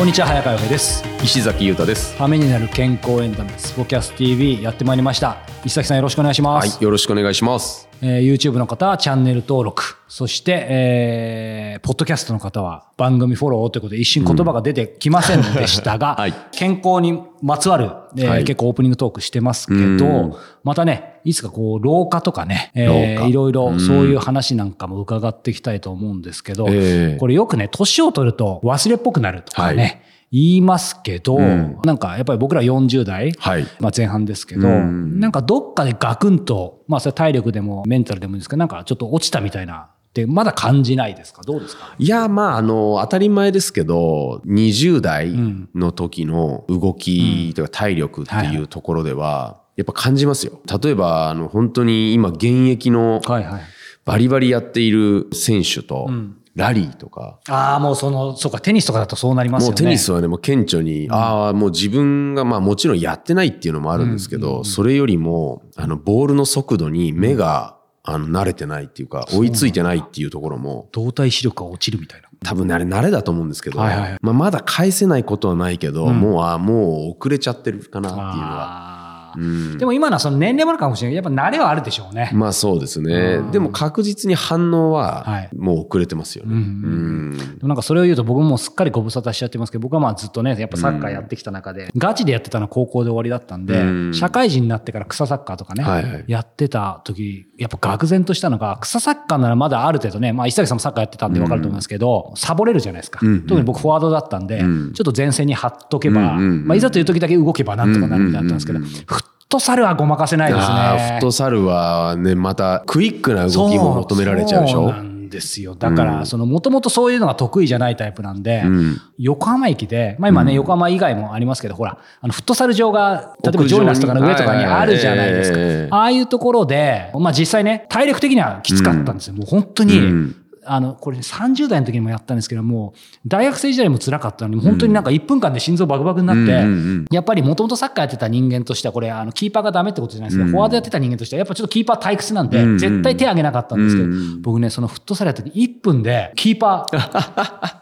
こんにちは早川洋平です石崎裕太です。ためになる健康エンタメスポキャス TV やってまいりました石崎さんよろしくお願いします、はい、よろしくお願いします。えー YouTube の方はチャンネル登録。そして、えーポッドキャストの方は番組フォローということで一瞬言葉が出てきませんでしたが、はい。健康にまつわる、えーはい。結構オープニングトークしてますけうん。どまたねいつかこう老化とかね、えーいろいろそういう話なんかも伺っていきたいと思うんですけど、ええ。これよくね年を取ると忘れっぽくなるとかね、はい言いますけど、うん。なんかやっぱり僕ら40代、はい。まあ、前半ですけど、うん。なんかどっかでガクンと、まあそれ体力でもメンタルでもいいですけど、なんかちょっと落ちたみたいなってまだ感じないですか？どうですか？いや、まあ、あの、当たり前ですけど、20代ん。の時の動きとか体力っていうところでは、やっぱ感じますよ。例えば、あの、本当に今現役の。バリバリやっている選手とん、ラリーとか、ああ、もうその、そうか、テニスとかだとそうなりますよね。もうテニスはね、もう顕著に、ああ、もう自分が、まあもちろんやってないっていうのもあるんですけど、それよりも、あの、ボールの速度に目が、あの、慣れてないっていうか、追いついてないっていうところも、動体視力が落ちるみたいな。多分あれ慣れだと思うんですけど、はいはいはい。まあまだ返せないことはないけど、もう、あもう遅れちゃってるかなっていうのは。でも今のはその年齢もあるかもしれない。やっぱ慣れはあるでしょうね。まあそうですね。でも確実に反応ははい。もう遅れてますよね。うんでもなんかそれを言うと僕もすっかりご無沙汰しちゃってますけど僕はまあずっとねやっぱサッカーやってきた中で、ガチでやってたのは高校で終わりだったんで、うん。社会人になってから草サッカーとかね、はいはい。やってた時やっぱ愕然としたのが草サッカーならまだある程度ね、まあ、石崎さんもサッカーやってたんで分かると思いますけど、サボれるじゃないですか、うん特に僕フォワードだったんで、ん。ちょっと前線に張っとけば、まあ、いざという時だけ動けばなんとかなるみたいなったんですけど、ットサルはごまかせないですね。フットサルはね、またクイックな動きも求められちゃうでしょ？そうなんですよ。だから、その、もともとそういうのが得意じゃないタイプなんで、ん。横浜駅で、まあ今ね、横浜以外もありますけど、ほら、あの、フットサル場が、例えばジョイナスとかの上とかにあるじゃないですか。ああいうところで、まあ実際ね、体力的にはきつかったんですよ。もう本当に、うんあの、これ30代の時にもやったんですけども、大学生時代も辛かったのに、本当になんか1分間で心臓バクバクになって、やっぱりもともとサッカーやってた人間としては、これ、あの、キーパーがダメってことじゃないですけど、フォワードやってた人間としては、やっぱちょっとキーパー退屈なんで、絶対手挙げなかったんですけど、僕ね、そのフットサルやった時1分で、キーパー、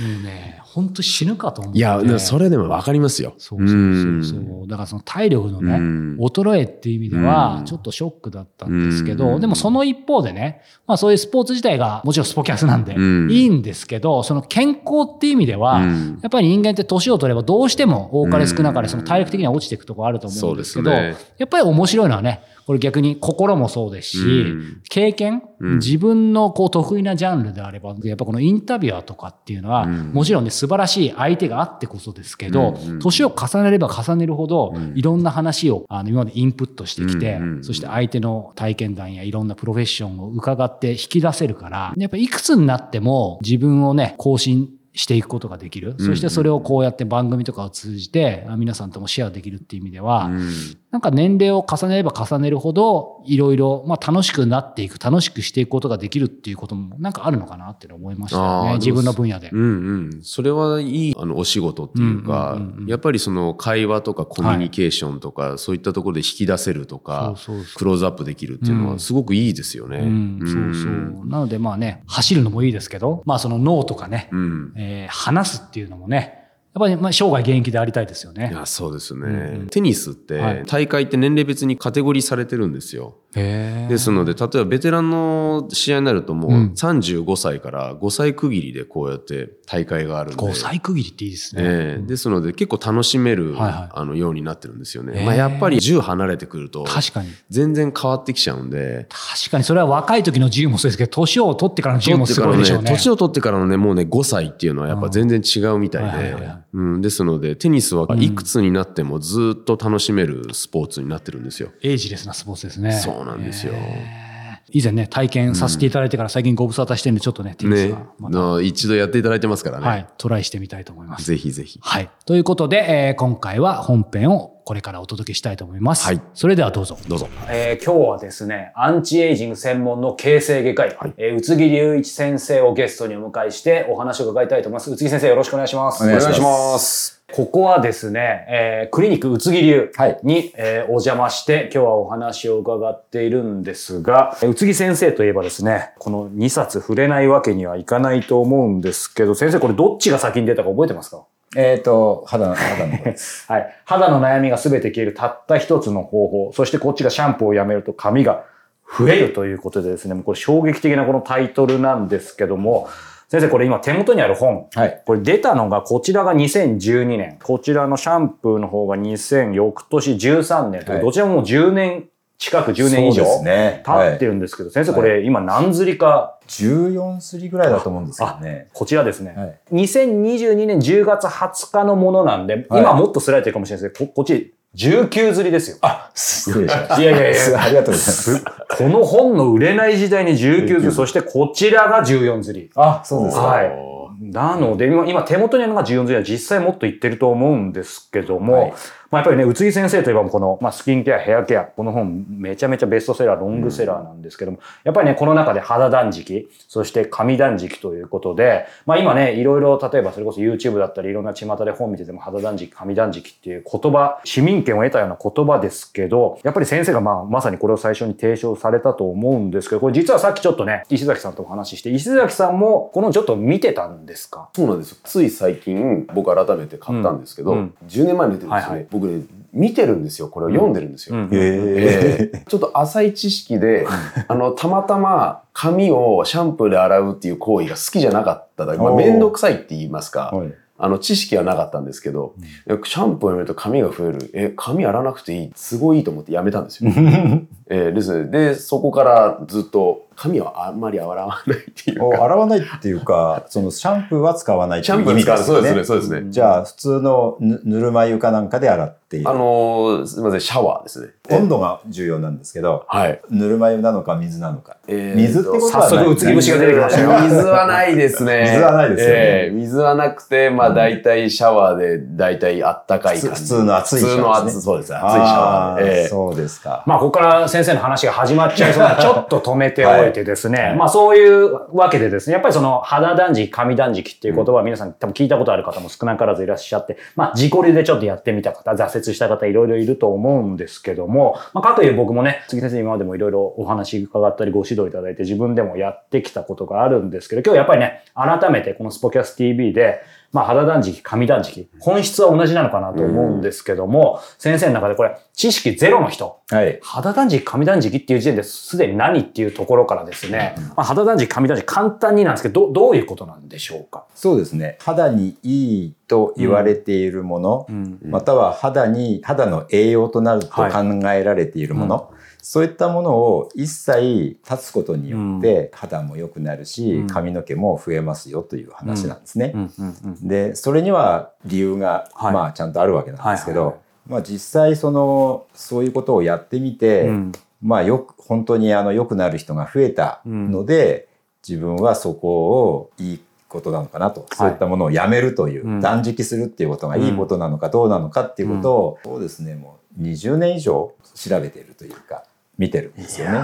もうね、本当死ぬかと思って。いや、それでもわかりますよ。そうそうそうそう。だからその体力のね、うん。衰えっていう意味ではう、ん。ちょっとショックだったんですけど、うん。でもその一方でね、まあそういうスポーツ自体がもちろんスポキャスなんでうん。いいんですけど、その健康っていう意味では、うん。やっぱり人間って年を取ればどうしても多かれ少なかれその体力的には落ちていくところあると思うんですけど、やっぱり面白いのはね、これ逆に心もそうですし、うん。経験、うん。自分のこう得意なジャンルであれば、やっぱこのインタビュアーとかっていうのは、うん。もちろんね、素晴らしい相手があってこそですけど、年を重ねれば重ねるほど、うん。いろんな話をあの今までインプットしてきて、そして相手の体験談やいろんなプロフェッションを伺って引き出せるから、やっぱいくつになっても自分をね、更新していくことができる。そしてそれをこうやって番組とかを通じて、あ皆さんともシェアできるっていう意味では、うんなんか年齢を重ねれば重ねるほど、いろいろ、まあ楽しくなっていく、楽しくしていくことができるっていうことも、なんかあるのかなって思いましたよね。自分の分野で。うんうん。それはいいあのお仕事っていうか、うんうんうんうんやっぱりその会話とかコミュニケーションとか、そういったところで引き出せるとか、クローズアップできるっていうのはすごくいいですよね。うん、そうそう。なのでまあね、走るのもいいですけど、まあその脳とかね、うん。えーえ話すっていうのもね、やっぱりまあ生涯現役でありたいですよね。いや、そうですね。うんうんテニスって、はい大会って年齢別にカテゴリーされてるんですよ。へーですので、例えばベテランの試合になるともううん35歳から5歳区切りでこうやって大会があるんで。5歳区切りっていいですね。ええですので結構楽しめる、はいはいあのようになってるんですよね。まあ、やっぱり10離れてくると確かに。全然変わってきちゃうんで。確かにそれは若い時の自由もそうですけど、年を取ってからの自由もすごいでしょうね。年を取ってからのね、もうね、5歳っていうのはやっぱ全然違うみたはいいではいはいはい。うんですので、テニスはいくつになってもずっと楽しめるスポーツになってるんですよ。エイジレスなスポーツですね。そうなんですよ以前ね、体験させていただいてから最近ご無沙汰してるんで、ちょっとね、テニスねはま。た、の一度やっていただいてますからね。はい、トライしてみたいと思います。ぜひぜひ。はい。ということで、えー今回は本編をこれからお届けしたいと思います。はいそれではどうぞ。どうぞ。えー今日はですね、アンチエイジング専門の形成外科医、はいえー宇津木隆一先生をゲストにお迎えしてお話を伺いたいと思います。宇津木先生よろしくお願いします。お願いします。ここはですね、えークリニック宇津木流はいに、えーお邪魔して今日はお話を伺っているんですが、えー宇津木先生といえばですね、この2冊触れないわけにはいかないと思うんですけど、先生これどっちが先に出たか覚えてますか？えっ、と、肌の、肌の。はい。肌の悩みが全て消えるたった一つの方法。そしてこっちがシャンプーをやめると髪が増えるということでですね、もうこれ衝撃的なこのタイトルなんですけども、先生これ今手元にある本。はい。これ出たのがこちらが2012年。こちらのシャンプーの方が2000、翌年13年はいどちらももう10年近く10年以上。経ってる。るんですけど、先生これ今何釣りか、14すりぐらいだと思うんですけどね。こちらですね。はい。2022年10月20日のものなんで、はい今はもっとすられてるかもしれないですけど、ここっち19釣りですよ。あ、失礼しました。いやいやいや ありがとうございます。すこの本の売れない時代に19釣り、そしてこちらが14釣り。あ、そうですか。はい。なので、今、今手元にあるのが14釣りは実際もっといってると思うんですけども、はいまあやっぱりね、宇津木先生といえばこの、まあ、スキンケア、ヘアケア、この本めちゃめちゃベストセラー、ロングセラーなんですけども、やっぱりね、この中で肌断食、そして髪断食ということで、まあ今ね、いろいろ、例えばそれこそ YouTube だったり、いろんな巷で本見てても肌断食、髪断食っていう言葉、市民権を得たような言葉ですけど、やっぱり先生がまあまさにこれを最初に提唱されたと思うんですけど、これ実はさっきちょっとね、石崎さんとお話しして、石崎さんもこのちょっと見てたんですか？そうなんですよ。つい最近、僕改めて買ったんですけど、うんうん10年前に出てるんですよね。はいはい僕ね、見てるんですよ。これを読んでるんですよ。うんええちょっと浅い知識で、あの、たまたま髪をシャンプーで洗うっていう行為が好きじゃなかっただけ、まあ、めんどくさいって言いますか、はい。あの、知識はなかったんですけど、シャンプーをやめると髪が増える。え、髪洗わなくていい。すごいいいと思ってやめたんですよ。えーですね。で、そこからずっと髪はあんまり洗わないっていうおか。洗わないっていうか、そのシャンプーは使わないってシいう意味ャンプー使う。そうですね、ね。そうですね。じゃあ、普通のぬぬるま湯かなんかで洗っている。あのーすみません、シャワーですね。温度が重要なんですけど、はい。ぬるま湯なのか水なのか。えー水ってことは早速、宇津木節が出てきましたよ。水はないですね。水はないですよねえー水はなくて、まあ大体シャワーで大体あったかい感じ。普通の熱いシャワーですね普通のそうです。熱いシャワーで。あーえーそうですか。まあ、ここから先生の話が始まっちゃいそうなちょっと止めておいてですね。まあ、そういうわけでですね、やっぱりその肌断食、髪断食っていう言葉は皆さん多分聞いたことある方も少なからずいらっしゃって、まあ、自己流でちょっとやってみた方、挫折した方いろいろいると思うんですけども、まあ、かという僕もね、杉先生今までもいろいろお話伺ったりご指導いただいて自分でもやってきたことがあるんですけど、今日やっぱりね、改めてこのスポキャス TV で、まあ、肌断食、髪断食、本質は同じなのかなと思うんですけども、先生の中でこれ、知識ゼロの人、はい。肌断食、髪断食っていう時点ですでに何っていうところからですね、まあ、肌断食、髪断食、簡単になんですけど、どどういうことなんでしょうか？そうですね。肌にいいと言われているもの、うん。または肌に、肌の栄養となると考はい。えられているもの、そういったものを一切断つことによって肌も良くなるし、うん。髪の毛も増えますよという話なんですね。で、それには理由が、はい。まあちゃんとあるわけなんですけど、まあ実際その、そういうことをやってみて、うん。まあよく、本当にあの良くなる人が増えたので、自分はそこをいいことなのかなと、そういったものをやめるという、うん。断食するっていうことがいいことなのかどうなのかっていうことを、そうですね、もう20年以上調べているというか、見てるんですよね。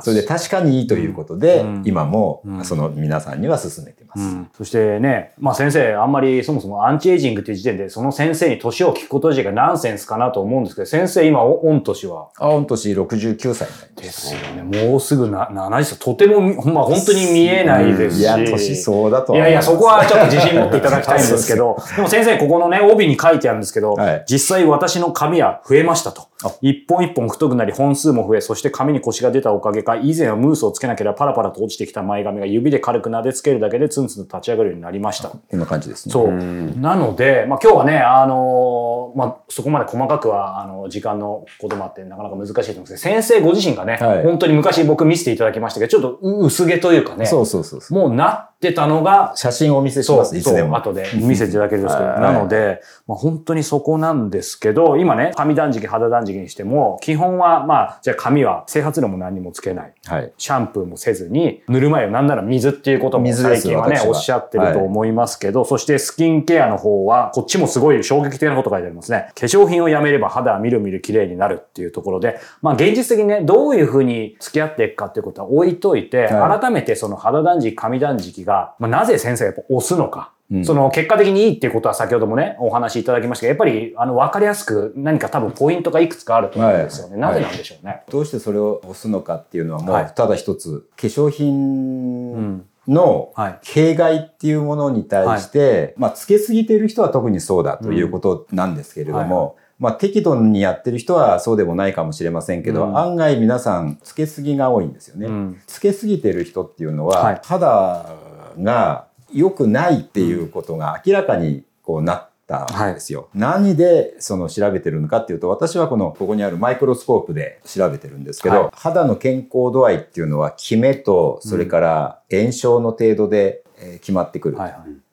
それで確かにいいということで、うん今もうんその皆さんには勧めてます。うんそしてね、まあ先生、あんまりそもそもアンチエイジングっていう時点で、その先生に年を聞くこと自体がナンセンスかなと思うんですけど、先生、今、お御年は？あ、御年69歳になりま。ですすよね。もうすぐな70歳。とても、ま本当に見えないですし。いや、年相だとはいやいや、そこはちょっと自信持っていただきたいんですけど、でも先生、ここのね、帯に書いてあるんですけど、はい実際私の髪は増えましたとあ。一本一本太くなり本数も増え、そして髪に腰が出たおかげか、以前はムースをつけなければパラパラと落ちてきた前髪が指で軽く撫でつけるだけでツンツンと立ち上がるようになりました。こんな感じですね。そう。んなので、まあ、今日はね、あのーまあ、そこまで細かくは、あの、時間のこともあって、なかなか難しいと思うんですけど、先生ご自身がね、はい本当に昔僕見せていただきましたけど、ちょっと薄毛というかね、そうそうそうそう。もうなってたのが、写真をお見せします、いつでも。後で見せていただけるんですけど、はいなので、まあ、本当にそこなんですけど、今ね、髪断食、肌断食にしても、基本は、まあ、じゃあ髪は整髪料も何にもつけない。はい。シャンプーもせずに、塗る前はなんなら水っていうことも最近はね、おっしゃってると思いますけど、そしてスキンケアの方は、こっちもすごい衝撃的なこと書いてありますね。化粧品をやめれば肌はみるみる綺麗になるっていうところで、まあ現実的にね、どういうふうに付き合っていくかっていうことは置いといて、はい改めてその肌断食、髪断食が、まあ、なぜ先生がやっぱ押すのか。うんその結果的にいいっていうことは先ほどもね、お話しいただきましたけど、やっぱりあの分かりやすく何か多分ポイントがいくつかあると思うんですよね。はいなぜなんでしょうね。どうしてそれを押すのかっていうのはもはいうただ一つ、化粧う品ん。のはい。弊害っていうものに対して、まあ、つけすぎている人は特にそうだということなんですけれども、うんはいまあ、適度にやってる人はそうでもないかもしれませんけど、うん案外皆さんつけすぎが多いんですよね。うんつけすぎてる人っていうのは、はい肌が良くないっていうことが明らかにこうなったんですよ。何でその調べてるのかっていうと私はこのここにあるマイクロスコープで調べてるんですけど、はい肌の健康度合いっていうのはキメとそれから炎症の程度でえー決まってくる。はいはい。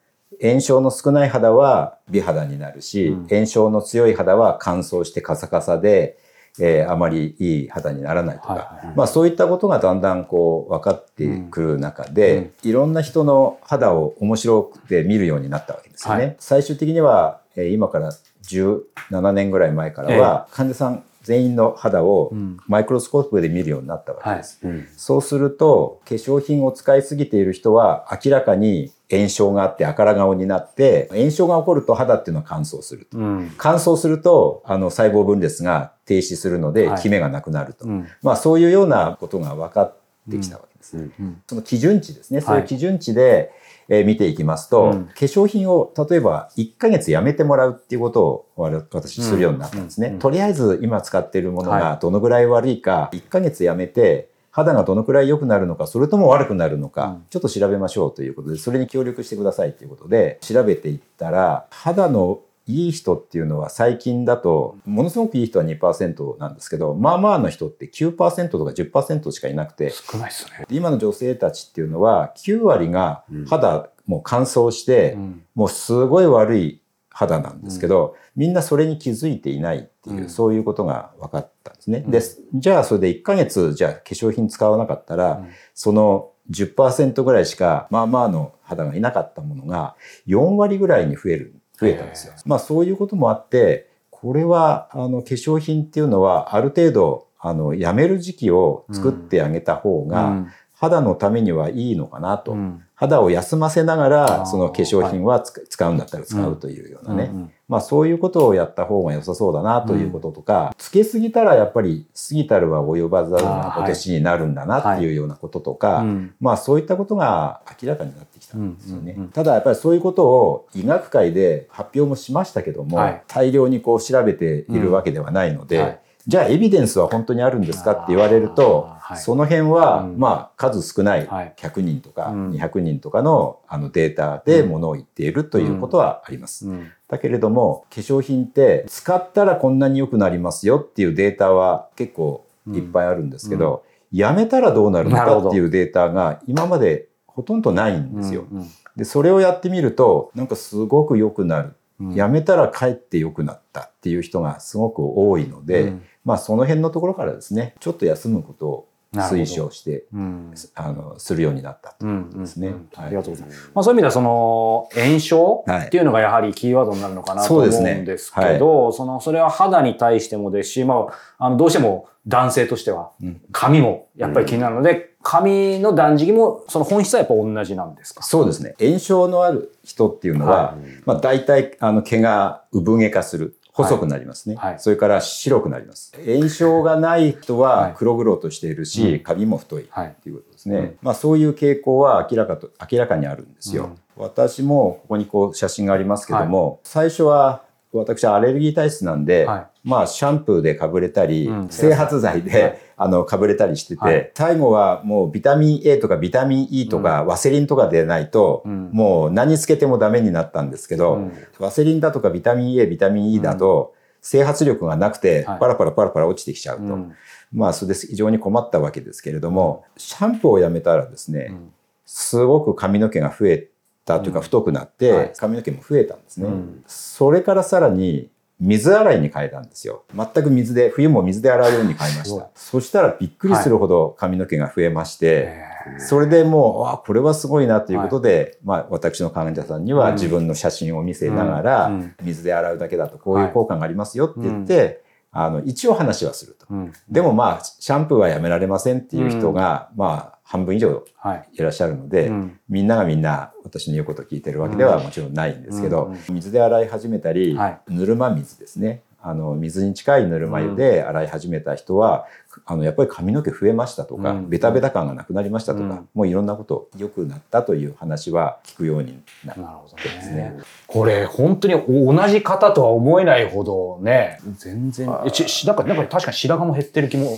炎症の少ない肌は美肌になるし、うん炎症の強い肌は乾燥してカサカサで、えーあまりいい肌にならないとか、はいはい。まあそういったことがだんだんこう分かってくる中で、いろんな人の肌を面白くて見るようになったわけですよね。はい。最終的には、えー今から17年ぐらい前からは、患者さん全員の肌をうんマイクロスコープで見るようになったわけはいです。。うんそうすると、化粧品を使いすぎている人は明らかに炎症があって赤ら顔になって、炎症が起こると肌っていうのは乾燥すると。うん。乾燥すると、あの細胞分裂が停止するのでは、いキメがなくなると。うん。まあそういうようなことが分かってきたわけです。うん。その基準値ですね。そういうはい基準値で、えー見ていきますと、うん。化粧品を例えば1ヶ月やめてもらうっていうことを私するようになったんですね。うんうんとりあえず今使っているものはがどのぐらい悪いか、1ヶ月やめて肌がどのくらい良くなるのか、それとも悪くなるのか、うん。ちょっと調べましょうということで、それに協力してくださいということで、調べていったら、肌のいい人っていうのは最近だと、ものすごくいい人は2%なんですけど、まあまあの人って9%とか10%しかいなくて、少ないですね。今の女性たちっていうのは9割が肌もう乾燥して、うん。もうすごい悪い肌なんですけど、みんなそれに気づいていないっていう、うん。そういうことが分かったんですね。うん。でじゃあそれで1ヶ月じゃあ化粧品使わなかったら、うん。その10%ぐらいしかまあまあの肌がいなかったものが4割ぐらいに増える増えたんですよ。まあそういうこともあってこれはあの化粧品っていうのはある程度あのやめる時期を作ってあげた方が、うん肌のためにはいいのかなと、うん。肌を休ませながらその化粧品はつ使うんだったら使うというようなね、うんまあそういうことをやった方が良さそうだなということとか、つけすぎたらやっぱり過ぎたるは及ばざるな今年になるんだなっていうようなこととか、うんまあそういったことが明らかになってきたんですよね。うんうんうん。ただやっぱりそういうことを医学界で発表もしましたけども、はい。大量にこう調べているわけではないので、うん。はいじゃあエビデンスは本当にあるんですか？って言われると、はい。その辺は、うん。まあ数少ないはい。100人とかうん。200人とかのあのデータでものを言っているということはあります。うん。だけれども化粧品って使ったらこんなに良くなりますよっていうデータは結構いっぱいあるんですけど、やめたらどうなるのかっていうデータが今までほとんどないんですよ。うん。でそれをやってみるとなんかすごく良くなる。うん。やめたらかえって良くなったっていう人がすごく多いので、うんまあその辺のところからですねちょっと休むことを推奨してうんあのするようになったということですね。うんうんはいありがとうございます。まあ、そういう意味ではその炎症はいっていうのがやはりキーワードになるのかなと思うんですけど、そのそれは肌に対してもですし、まあ、あのどうしても男性としてはうん髪もやっぱり気になるので、髪の断食もその本質はやっぱ同じなんですか？そうですね。炎症のある人っていうのは、はまあ大体あの毛が産毛化する。細くなりますね、はいそれから白くなります。炎症がない人ははい黒々としているし、うん髪も太いはい。ということですね。うんまあそういう傾向は明らかと明らかにあるんですよ。うん私もここにこう写真がありますけども、最初は私はアレルギー体質なんで、はい。まあシャンプーでかぶれたり、うん整髪剤で、はい。あのかぶれたりしてて、はい。最後はもうビタミン A とかビタミン E とか、ワセリンとかでないと、うん。もう何つけてもダメになったんですけど、うん。ワセリンだとかビタミン A ビタミン E だと、整髪力がなくてはい。パラパラパラパラ落ちてきちゃうと、うん。まあそれで非常に困ったわけですけれどもシャンプーをやめたらですね、うん。すごく髪の毛が増えたというか太くなって、はい。髪の毛も増えたんですね。うん。それからさらに水洗いに変えたんですよ。全く水で、冬も水で洗うように変えました。そしたらびっくりするほど髪の毛が増えまして、えそれでもう、あこれはすごいなということで、まあ私の患者さんには自分の写真を見せながら、うん。うん水で洗うだけだとこういう効果がありますよって言って、あの、一応話はすると。ーうん。でもまあ、シャンプーはやめられませんっていう人が、まあ、半分以上はい。いらっしゃるので、うんみんながみんな私の言うことを聞いてるわけではもちろんないんですけど、うんうん水で洗い始めたり、はいぬるま水ですね。あの、水に近いぬるま湯で洗い始めた人は、あの、やっぱり髪の毛増えましたとか、うんベタベタ感がなくなりましたとか、うんもういろんなこと良くなったという話は聞くようになるなるほどですねね。。これ本当にお同じ方とは思えないほどね、全然、えちしなんか、なんか確かに白髪も減ってる気も。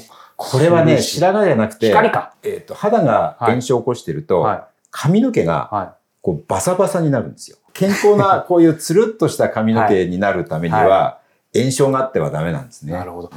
これはね、す白髪じゃなくて、光か。えっ、と、肌が炎症を起こしてると、は髪の毛がこうバサバサになるんですよ。健康なこういうつるっとした髪の毛になるためには、は炎症があってはダメなんですい。ね。なるほど。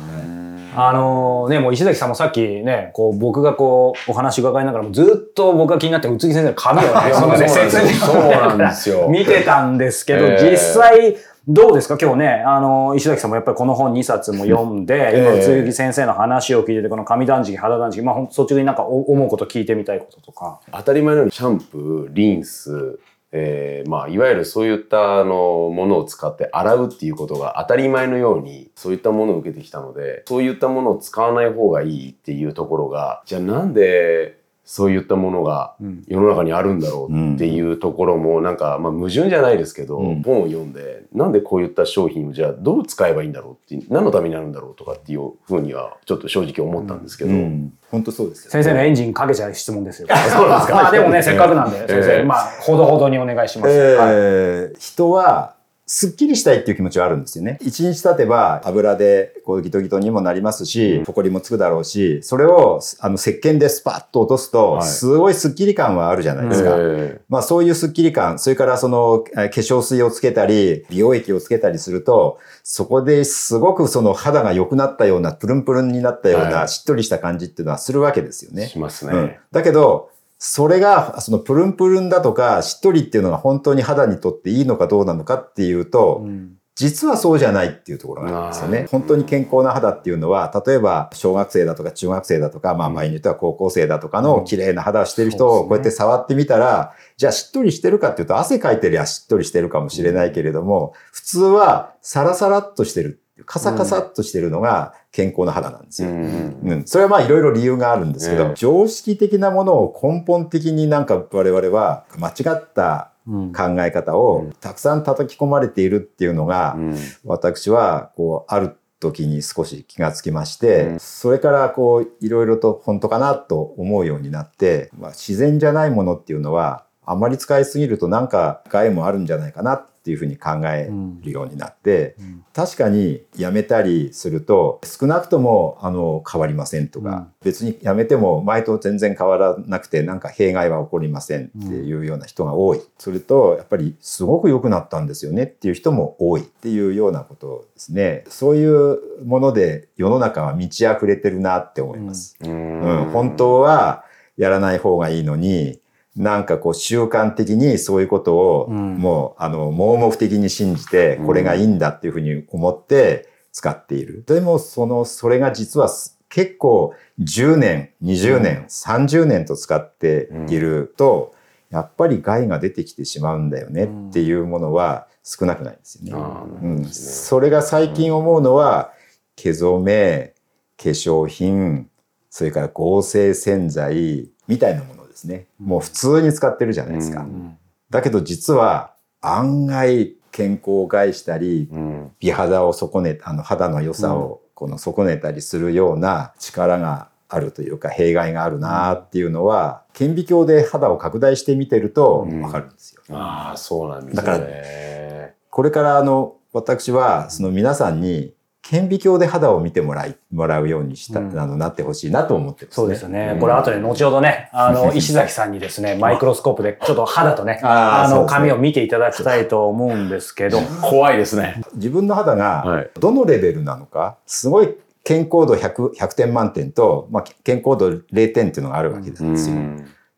あのね、もう石崎さんもさっきね、こう僕がこうお話伺いながらもずっと僕が気になって宇津木先生の髪をね、そ そうなんですよ説明そうなんですよ見てたんですけど、ええ実際どうですか？今日ね、あの、石崎さんもやっぱりこの本2冊も読んで、ええ今宇津木先生の話を聞いてて、この髪断食、肌断食、まあほん率直になんかお思うこと聞いてみたいこととか。当たり前のようにシャンプー、リンス、えーまあ、いわゆるそういったあのものを使って洗うっていうことが当たり前のようにそういったものを受けてきたのでそういったものを使わない方がいいっていうところがじゃあなんでそういったものがうん。世の中にあるんだろうっていうところもなんか、まあ、矛盾じゃないですけど、うん。本を読んでなんでこういった商品をじゃあどう使えばいいんだろうって何のためになるんだろうとかっていうふうにはちょっと正直思ったんですけど、うん、本当そうですよ、先生のエンジンかけちゃう質問ですよ。そうですか？まあでもね、せっかくなんで、先生、ええまあ、ほどほどにお願いします。えはい。ー人はすっきりしたいっていう気持ちはあるんですよね。一日経てば油でこうギトギトにもなりますし、埃もつくだろうし、それをあの石鹸でスパッと落とすと、はいすごいスッキリ感はあるじゃないですか。えまあそういうスッキリ感、それからそのえー化粧水をつけたり、美容液をつけたりすると、そこですごくその肌が良くなったような、プルンプルンになったようはないしっとりした感じっていうのはするわけですよね。ーしますうんね。だけど、それが、そのプルンプルンだとか、しっとりっていうのが本当に肌にとっていいのかどうなのかっていうと、うん。実はそうじゃないっていうところがあるんですよね。本当に健康な肌っていうのは、例えば小学生だとか中学生だとか、まあ場合によっては高校生だとかの綺麗な肌をしてる人をこうやって触ってみたら、じゃあしっとりしてるかっていうと汗かいてりゃしっとりしてるかもしれないけれども、普通はサラサラっとしてる、カサカサっとしてるのが健康な肌なんですよ。うん。うん、それはまあいろいろ理由があるんですけど、ええ。常識的なものを根本的になんか我々は間違ったうん。考え方をたくさん叩き込まれているっていうのが、うん。私はこうある時に少し気がつきまして、うん。それからこういろいろと本当かなと思うようになって、まあ、自然じゃないものっていうのはあまり使いすぎるとなんか害もあるんじゃないかなっていうふうに考えるようになって、うん確かにやめたりすると少なくともあの変わりませんとか、うん。別にやめても前と全然変わらなくてなんか弊害は起こりませんっていうような人が多い、それとやっぱりすごく良くなったんですよねっていう人も多いっていうようなことですね。そういうもので世の中は満ち溢れてるなって思います、ううん。本当はやらない方がいいのになんかこう習慣的にそういうことをうん。もうあの盲目的に信じてこれがいいんだっていうふうに思って使っている。でもそのそれが実はす結構10年20年、30年と使っているとやっぱり害が出てきてしまうんだよねっていうものは少なくないんですよね。うん、それが最近思うのは毛染め化粧品それから合成洗剤みたいなものですね。もう普通に使ってるじゃないですか、うん。だけど実は案外健康を害したりうん。美肌を損ねあの肌の良さをこの損ねたりするような力があるというか弊害があるなっていうのは顕微鏡で肌を拡大して見てるとわかるんですよ。ああそうなんですだからね。これからあの私はその皆さんに顕微鏡で肌を見てもらいもらうようにした、うんあのなってほしいなと思ってます、ね。そうですよね。うんこれ後で後ほどね、あの、石崎さんにですね、マイクロスコープでちょっと肌とね、あの、髪を見ていただきたいと思うんですけど、怖いですね。自分の肌はがいどのレベルなのか、すごい健康度 100, 100点満点と、まあ、健康度0点っていうのがあるわけなんですよ。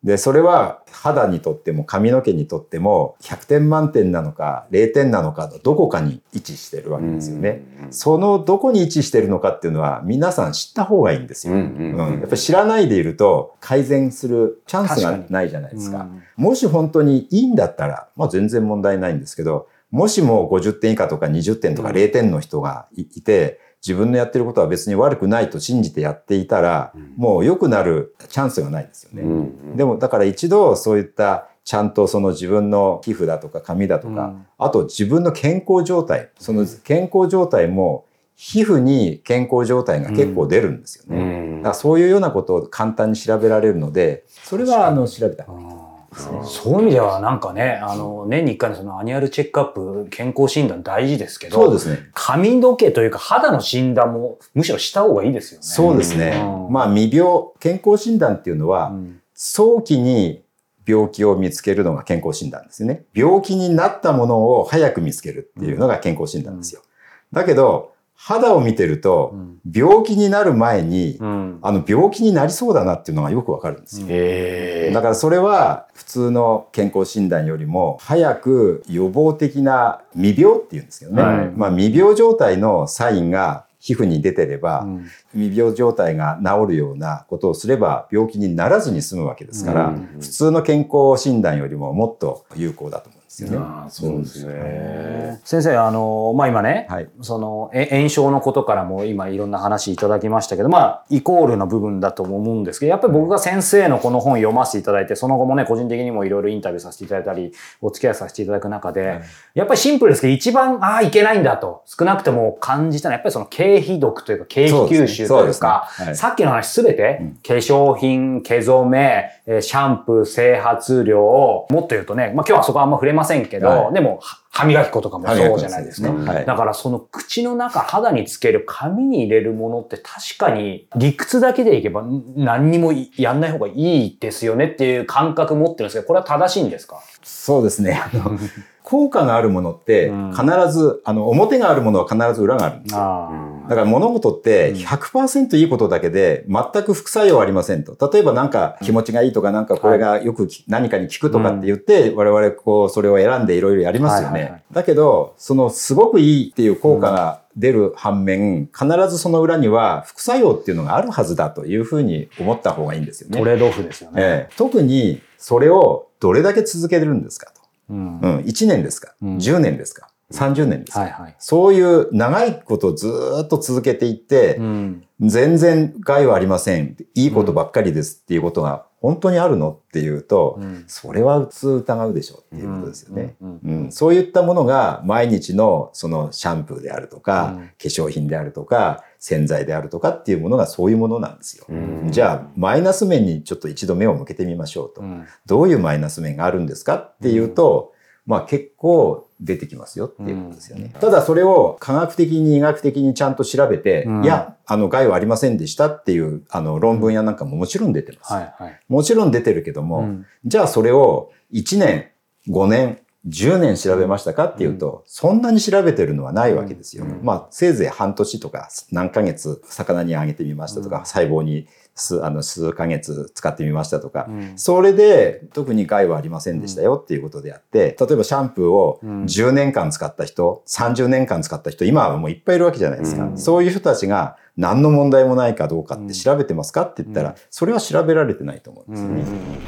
で、それは肌にとっても髪の毛にとっても100点満点なのか0点なのかのどこかに位置してるわけですよね。そのどこに位置してるのかっていうのは皆さん知った方がいいんですよ。うんうんやっぱり知らないでいると改善するチャンスがないじゃないですか。もし本当にいいんだったら、まあ全然問題ないんですけど、もしも50点以下とか20点とか0点の人がいいて、自分のやってることは別に悪くないと信じてやっていたら、もう良くなるチャンスがないですよね。でもだから一度そういったちゃんとその自分の皮膚だとか髪だとか、あと自分の健康状態、その健康状態も皮膚に健康状態が結構出るんですよね。だからそういうようなことを簡単に調べられるので、それはあの調べた方がいい。そういう意味ではなんかね、あの、年に一回のその annual checkup、健康診断大事ですけど、そうですね。髪の毛というか肌の診断もむしろした方がいいですよね。そうですね。うんまあ未病、健康診断っていうのは、ん早期に病気を見つけるのが健康診断ですよね。病気になったものを早く見つけるっていうのが健康診断ですよ。だけど、肌を見てると、病気になる前に、うん。あの病気になりそうだなっていうのがよくわかるんですよ。へだからそれは普通の健康診断よりも早く予防的な未病っていうんですけどね。はい。まあ未病状態のサインが皮膚に出てれば、うん。未病状態が治るようなことをすれば病気にならずに済むわけですから、普通の健康診断よりももっと有効だと思うんですよね。あそうですね。先生、あの、まあ、今ね、はい。その、え炎症のことからも今いろんな話いただきましたけど、まあ、イコールの部分だと思うんですけど、やっぱり僕が先生のこの本読ませていただいて、その後もね、個人的にもいろいろインタビューさせていただいたり、お付き合いさせていただく中で、やっぱりシンプルですけど、一番、ああ、いけないんだと、少なくとも感じたのは、やっぱりその経費毒というか、経費吸収というか、ね。ね。はい。さっきの話すべて、化粧品、毛染め、えーシャンプー、整髪料、もっと言うとね、まあ今日はそこはあんま触れませんけど、はいでも、は歯磨き粉とかもそうじゃないですか。すねはいだからその口の中、肌につける髪に入れるものって確かに理屈だけでいけばん何にもやんない方がいいですよねっていう感覚持ってるんですけど、これは正しいんですか？そうですね。あの効果があるものってうん必ず、あの表があるものは必ず裏があるんですよ。あだから物事って100%いいことだけで全く副作用はありませんと。例えばなんか気持ちがいいとかなんかこれがよくき何かに効くとかって言って我々こうそれを選んでいろいろやりますよね。だけどそのすごくいいっていう効果が出る反面必ずその裏には副作用っていうのがあるはずだというふうに思った方がいいんですよね。トレードオフですよね。ええ特にそれをどれだけ続けてるんですかと。うんうん、1年ですか、うん10年ですか ?30 年ですか、はいはい。そういう長いことをずーっと続けていって、うん全然害はありません。いいことばっかりですっていうことが本当にあるのっていうと、うんそれは普通疑うでしょうっていうことですよね。うんうんそういったものが毎日のそのシャンプーであるとか、うん化粧品であるとか、洗剤であるとかっていうものがそういうものなんですよ。うんじゃあ、マイナス面にちょっと一度目を向けてみましょうと。うんどういうマイナス面があるんですかっていうと、まあ結構出てきますよっていうことですよね。ただそれを科学的に医学的にちゃんと調べて、うんいや、あの害はありませんでしたっていうあの論文やなんかももちろん出てます。はいはい。もちろん出てるけども、うんじゃあそれを1年、5年、10年調べましたかっていうと、そんなに調べてるのはないわけですよ。まあ、せいぜい半年とか何ヶ月魚にあげてみましたとか、細胞に数あの数ヶ月使ってみましたとか、うんそれで特に害はありませんでしたよっていうことであって、例えばシャンプーをうん10年間使った人、30年間使った人、今はもういっぱいいるわけじゃないですか。うんそういう人たちが何の問題もないかどうかって調べてますかって言ったら、それは調べられてないと思うんですよね。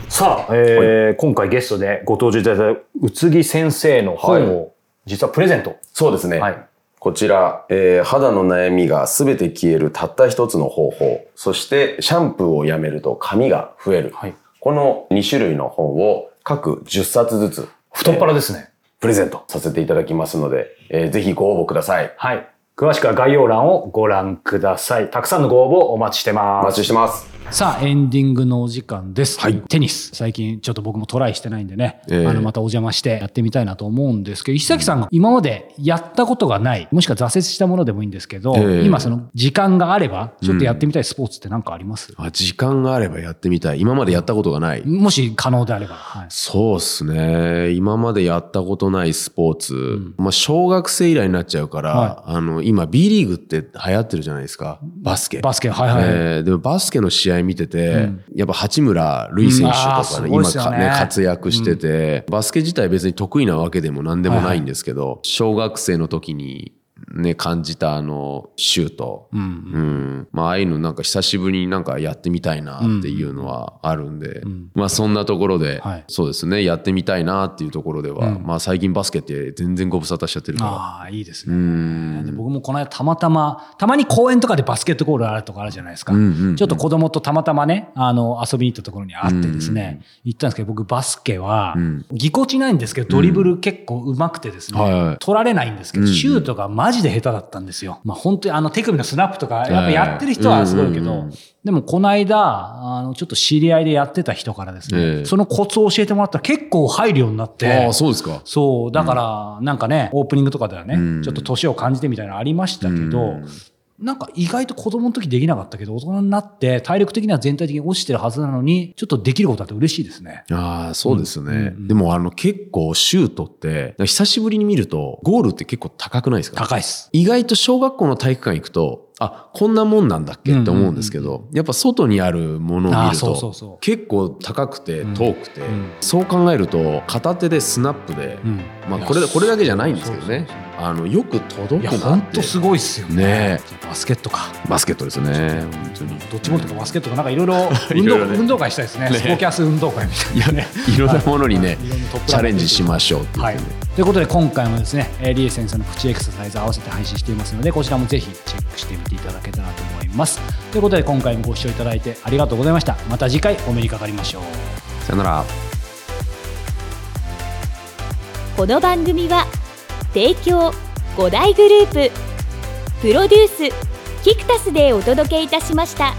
さあ、えー今回ゲストでご登場いただいた宇津木先生の本を実はプレゼント。そうですね。はい。こちら、えー肌の悩みがすべて消えるたった一つの方法。そして、シャンプーをやめると髪が増える。はい。この2種類の本を各10冊ずつ太っ腹ですね。プレゼントさせていただきますので、えーぜひご応募ください。はい。詳しくは概要欄をご覧ください。たくさんのご応募お待ちしておます。待ちしてます。さあ、エンディングのお時間です。はいテニス。最近ちょっと僕もトライしてないんでね、ええあの、またお邪魔してやってみたいなと思うんですけど、石崎さんが今までやったことがない、もしくは挫折したものでもいいんですけど、ええ今その時間があれば、ちょっとやってみたいスポーツって何かあります、あ時間があればやってみたい。今までやったことがない。もし可能であれば。はい。そうっすね。今までやったことないスポーツ。まあ、小学生以来になっちゃうから、はあの、今 B リーグって流行ってるじゃないですか。バスケ。バスケ、はいはい。えーでもバスケの試合合見てて、うん。やっぱ八村塁選手とかね、ごいっすよね。今かね、活躍してて、バスケ自体別に得意なわけでも何でもないんですけど、小学生の時にね、感じたあの、シュート。うん。うん。まあ、ああいうのなんか久しぶりになんかやってみたいなっていうのはあるんで、まあそんなところで、はい。そうですね、やってみたいなっていうところでは、うん。まあ最近バスケって全然ご無沙汰しちゃってるから。ああ、いいですうね。ん。で僕もこの間たまたま、たまに公園とかでバスケットボールあるとかあるじゃないですか。うんうんうん。ちょっと子供とたまたまね、あの、遊びに行ったところにあってですね、行ったんですけど、僕バスケはうん、ぎこちないんですけど、ドリブル結構上手くてですね、はいはい。取られないんですけど、うんうん。シュートがマジで下手だったんですよ。まあ本当にあの手首のスナップとか、やっぱやってる人はすごいけどでもこの間、あの、ちょっと知り合いでやってた人からですえね、えそのコツを教えてもらったら結構入るようになって、ああ、そうですか。そう、だから、なんかね、オープニングとかではね、うん。ちょっと年を感じてみたいなのありましたけど、うんなんか意外と子供の時できなかったけど、大人になって体力的には全体的に落ちてるはずなのに、ちょっとできることあって嬉しいですね。ああ、そうですね。うんうんでもあの結構シュートって、久しぶりに見るとゴールって結構高くないですか？高いっす。意外と小学校の体育館行くと、あ、こんなもんなんだっけ？って思うんですけど、やっぱ外にあるものを見るとそう、結構高くて遠くて、ん。そう考えると片手でスナップで、うん。まあこれ、これだけじゃないんですけどね。そうそう、あの、よく届くなってほんと。すごいっすよね。ねバスケットか。バスケットですね、本当に。どっちもとかバスケットかなんかいろいろ 運動いろいろね運動会したいですね。ねスポキャス運動会みたいなね。いろんなものにねチャレンジしましょうっていうはい、ということで今回もですね、えーリエ先生のプチエクササイズ合わせて配信していますのでこちらもぜひチェックしてみていただけたらと思いますということで今回もご視聴いただいてありがとうございましたまた次回お目にかかりましょうさよなら。この番組は提供。5大グループ。プロデュース。キクタスでお届けいたしました。